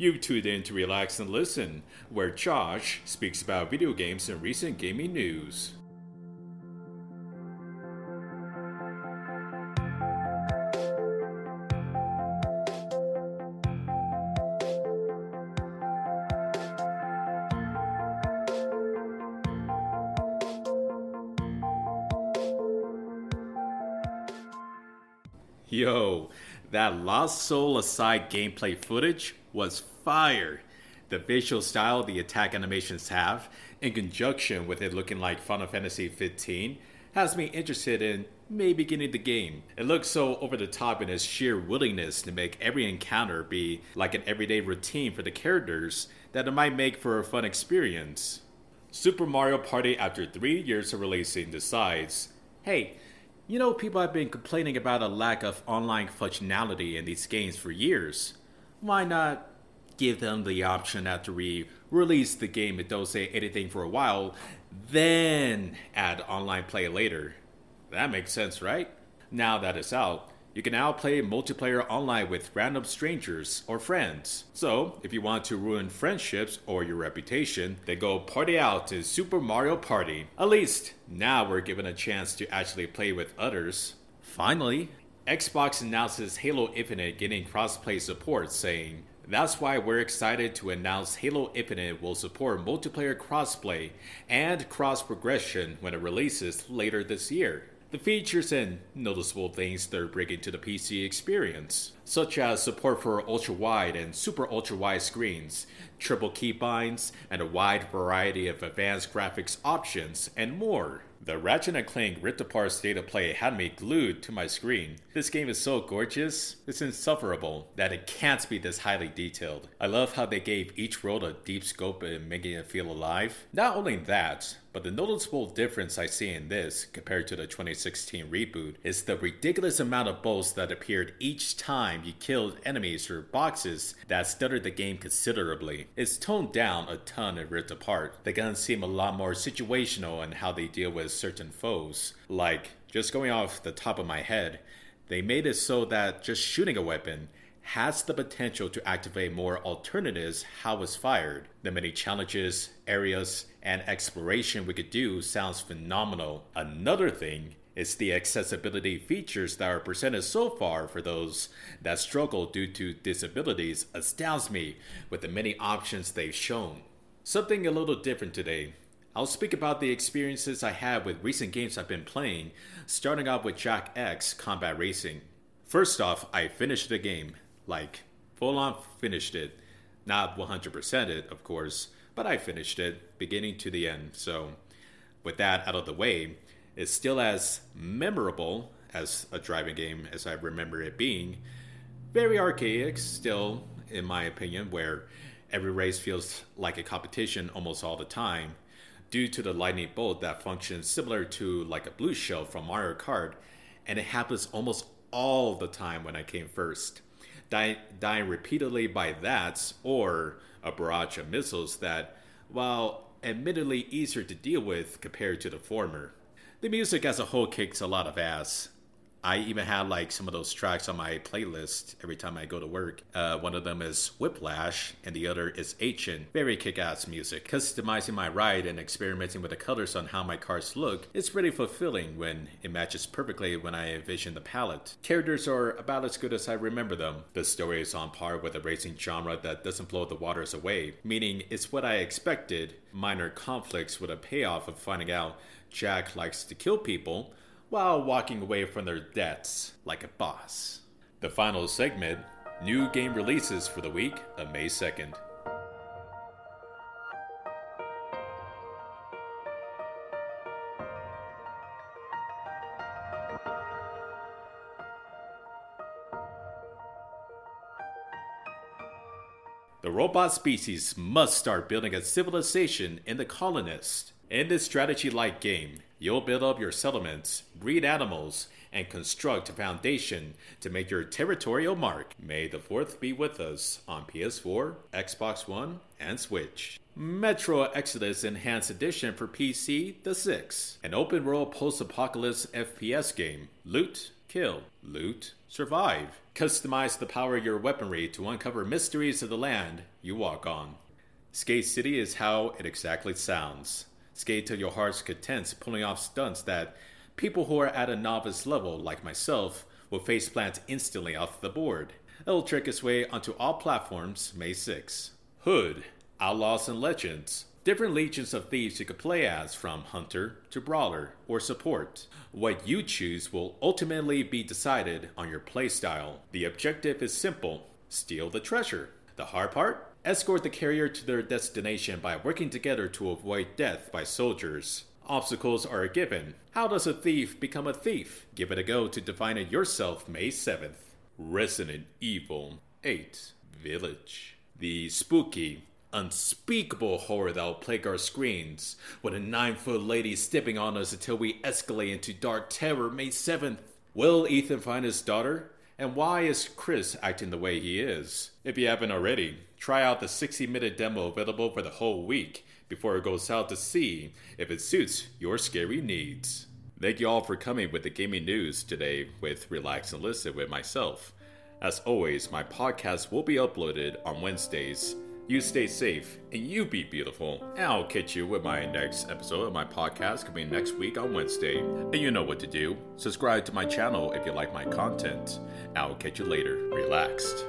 You've tuned in to Relax and Listen, where Josh speaks about video games and recent gaming news. Yo, that Lost Soul Aside gameplay footage was fire. The visual style the attack animations have, in conjunction with it looking like Final Fantasy 15, has me interested in maybe getting the game. It looks so over the top in its sheer willingness to make every encounter be like an everyday routine for the characters that it might make for a fun experience. Super Mario Party, after three years of releasing, decides hey, you know, people have been complaining about a lack of online functionality in these games for years. Why not give them the option after we release the game and don't say anything for a while, then add online play later. That makes sense, right? Now that it's out, you can now play multiplayer online with random strangers or friends. So, if you want to ruin friendships or your reputation, then go party out in Super Mario Party. At least, now we're given a chance to actually play with others. Finally, Xbox announces Halo Infinite getting crossplay support, saying, that's why we're excited to announce Halo Infinite will support multiplayer crossplay and cross progression when it releases later this year. The features and noticeable things they're bringing to the PC experience, such as support for ultra wide and super ultra wide screens, triple keybinds, and a wide variety of advanced graphics options, and more. The Ratchet and Clank Rift Apart state of play had me glued to my screen. This game is so gorgeous, it's insufferable that it can't be this highly detailed. I love how they gave each world a deep scope in making it feel alive. Not only that, but the noticeable difference I see in this, compared to the 2016 reboot, is the ridiculous amount of bolts that appeared each time you killed enemies or boxes that stuttered the game considerably. It's toned down a ton and ripped apart. The guns seem a lot more situational in how they deal with certain foes. Like, just going off the top of my head, they made it so that just shooting a weapon has the potential to activate more alternatives how it's fired. The many challenges, areas, and exploration we could do sounds phenomenal. Another thing is the accessibility features that are presented so far for those that struggle due to disabilities astounds me with the many options they've shown. Something a little different today. I'll speak about the experiences I had with recent games I've been playing, starting off with Jak X Combat Racing. First off, I finished the game like full on finished it. Not 100% it, of course, but I finished it beginning to the end. So, with that out of the way, it's still as memorable as a driving game as I remember it being. Very archaic, still, in my opinion, where every race feels like a competition almost all the time due to the lightning bolt that functions similar to like a blue shell from Mario Kart, and it happens almost all the time when I came first dying, dying repeatedly by that or a barrage of missiles that, while admittedly easier to deal with compared to the former, the music as a whole kicks a lot of ass. I even have like some of those tracks on my playlist every time I go to work. Uh, one of them is Whiplash, and the other is Ancient. Very kick-ass music. Customizing my ride and experimenting with the colors on how my cars look is pretty fulfilling when it matches perfectly when I envision the palette. Characters are about as good as I remember them. The story is on par with a racing genre that doesn't blow the waters away, meaning it's what I expected. Minor conflicts with a payoff of finding out Jak likes to kill people while walking away from their debts like a boss. The final segment new game releases for the week of May 2nd. The robot species must start building a civilization in the colonists. In this strategy like game, you'll build up your settlements, breed animals, and construct a foundation to make your territorial mark. May the 4th be with us on PS4, Xbox One, and Switch. Metro Exodus Enhanced Edition for PC, The 6. An open world post apocalypse FPS game. Loot, kill, loot, survive. Customize the power of your weaponry to uncover mysteries of the land you walk on. Skate City is how it exactly sounds. Skate till your heart's content, pulling off stunts that people who are at a novice level, like myself, will face plant instantly off the board. It'll trick its way onto all platforms May 6. Hood, Outlaws and Legends. Different legions of thieves you could play as, from hunter to brawler or support. What you choose will ultimately be decided on your playstyle. The objective is simple steal the treasure. The hard part? Escort the carrier to their destination by working together to avoid death by soldiers. Obstacles are a given. How does a thief become a thief? Give it a go to define it yourself May 7th. Resident Evil 8 Village. The spooky, unspeakable horror that will plague our screens, with a nine foot lady stepping on us until we escalate into dark terror May 7th. Will Ethan find his daughter? And why is Chris acting the way he is? If you haven't already, try out the 60 minute demo available for the whole week before it goes out to see if it suits your scary needs. Thank you all for coming with the gaming news today with Relax and Listen with myself. As always, my podcast will be uploaded on Wednesdays. You stay safe and you be beautiful. And I'll catch you with my next episode of my podcast coming next week on Wednesday. And you know what to do. Subscribe to my channel if you like my content. I'll catch you later. Relaxed.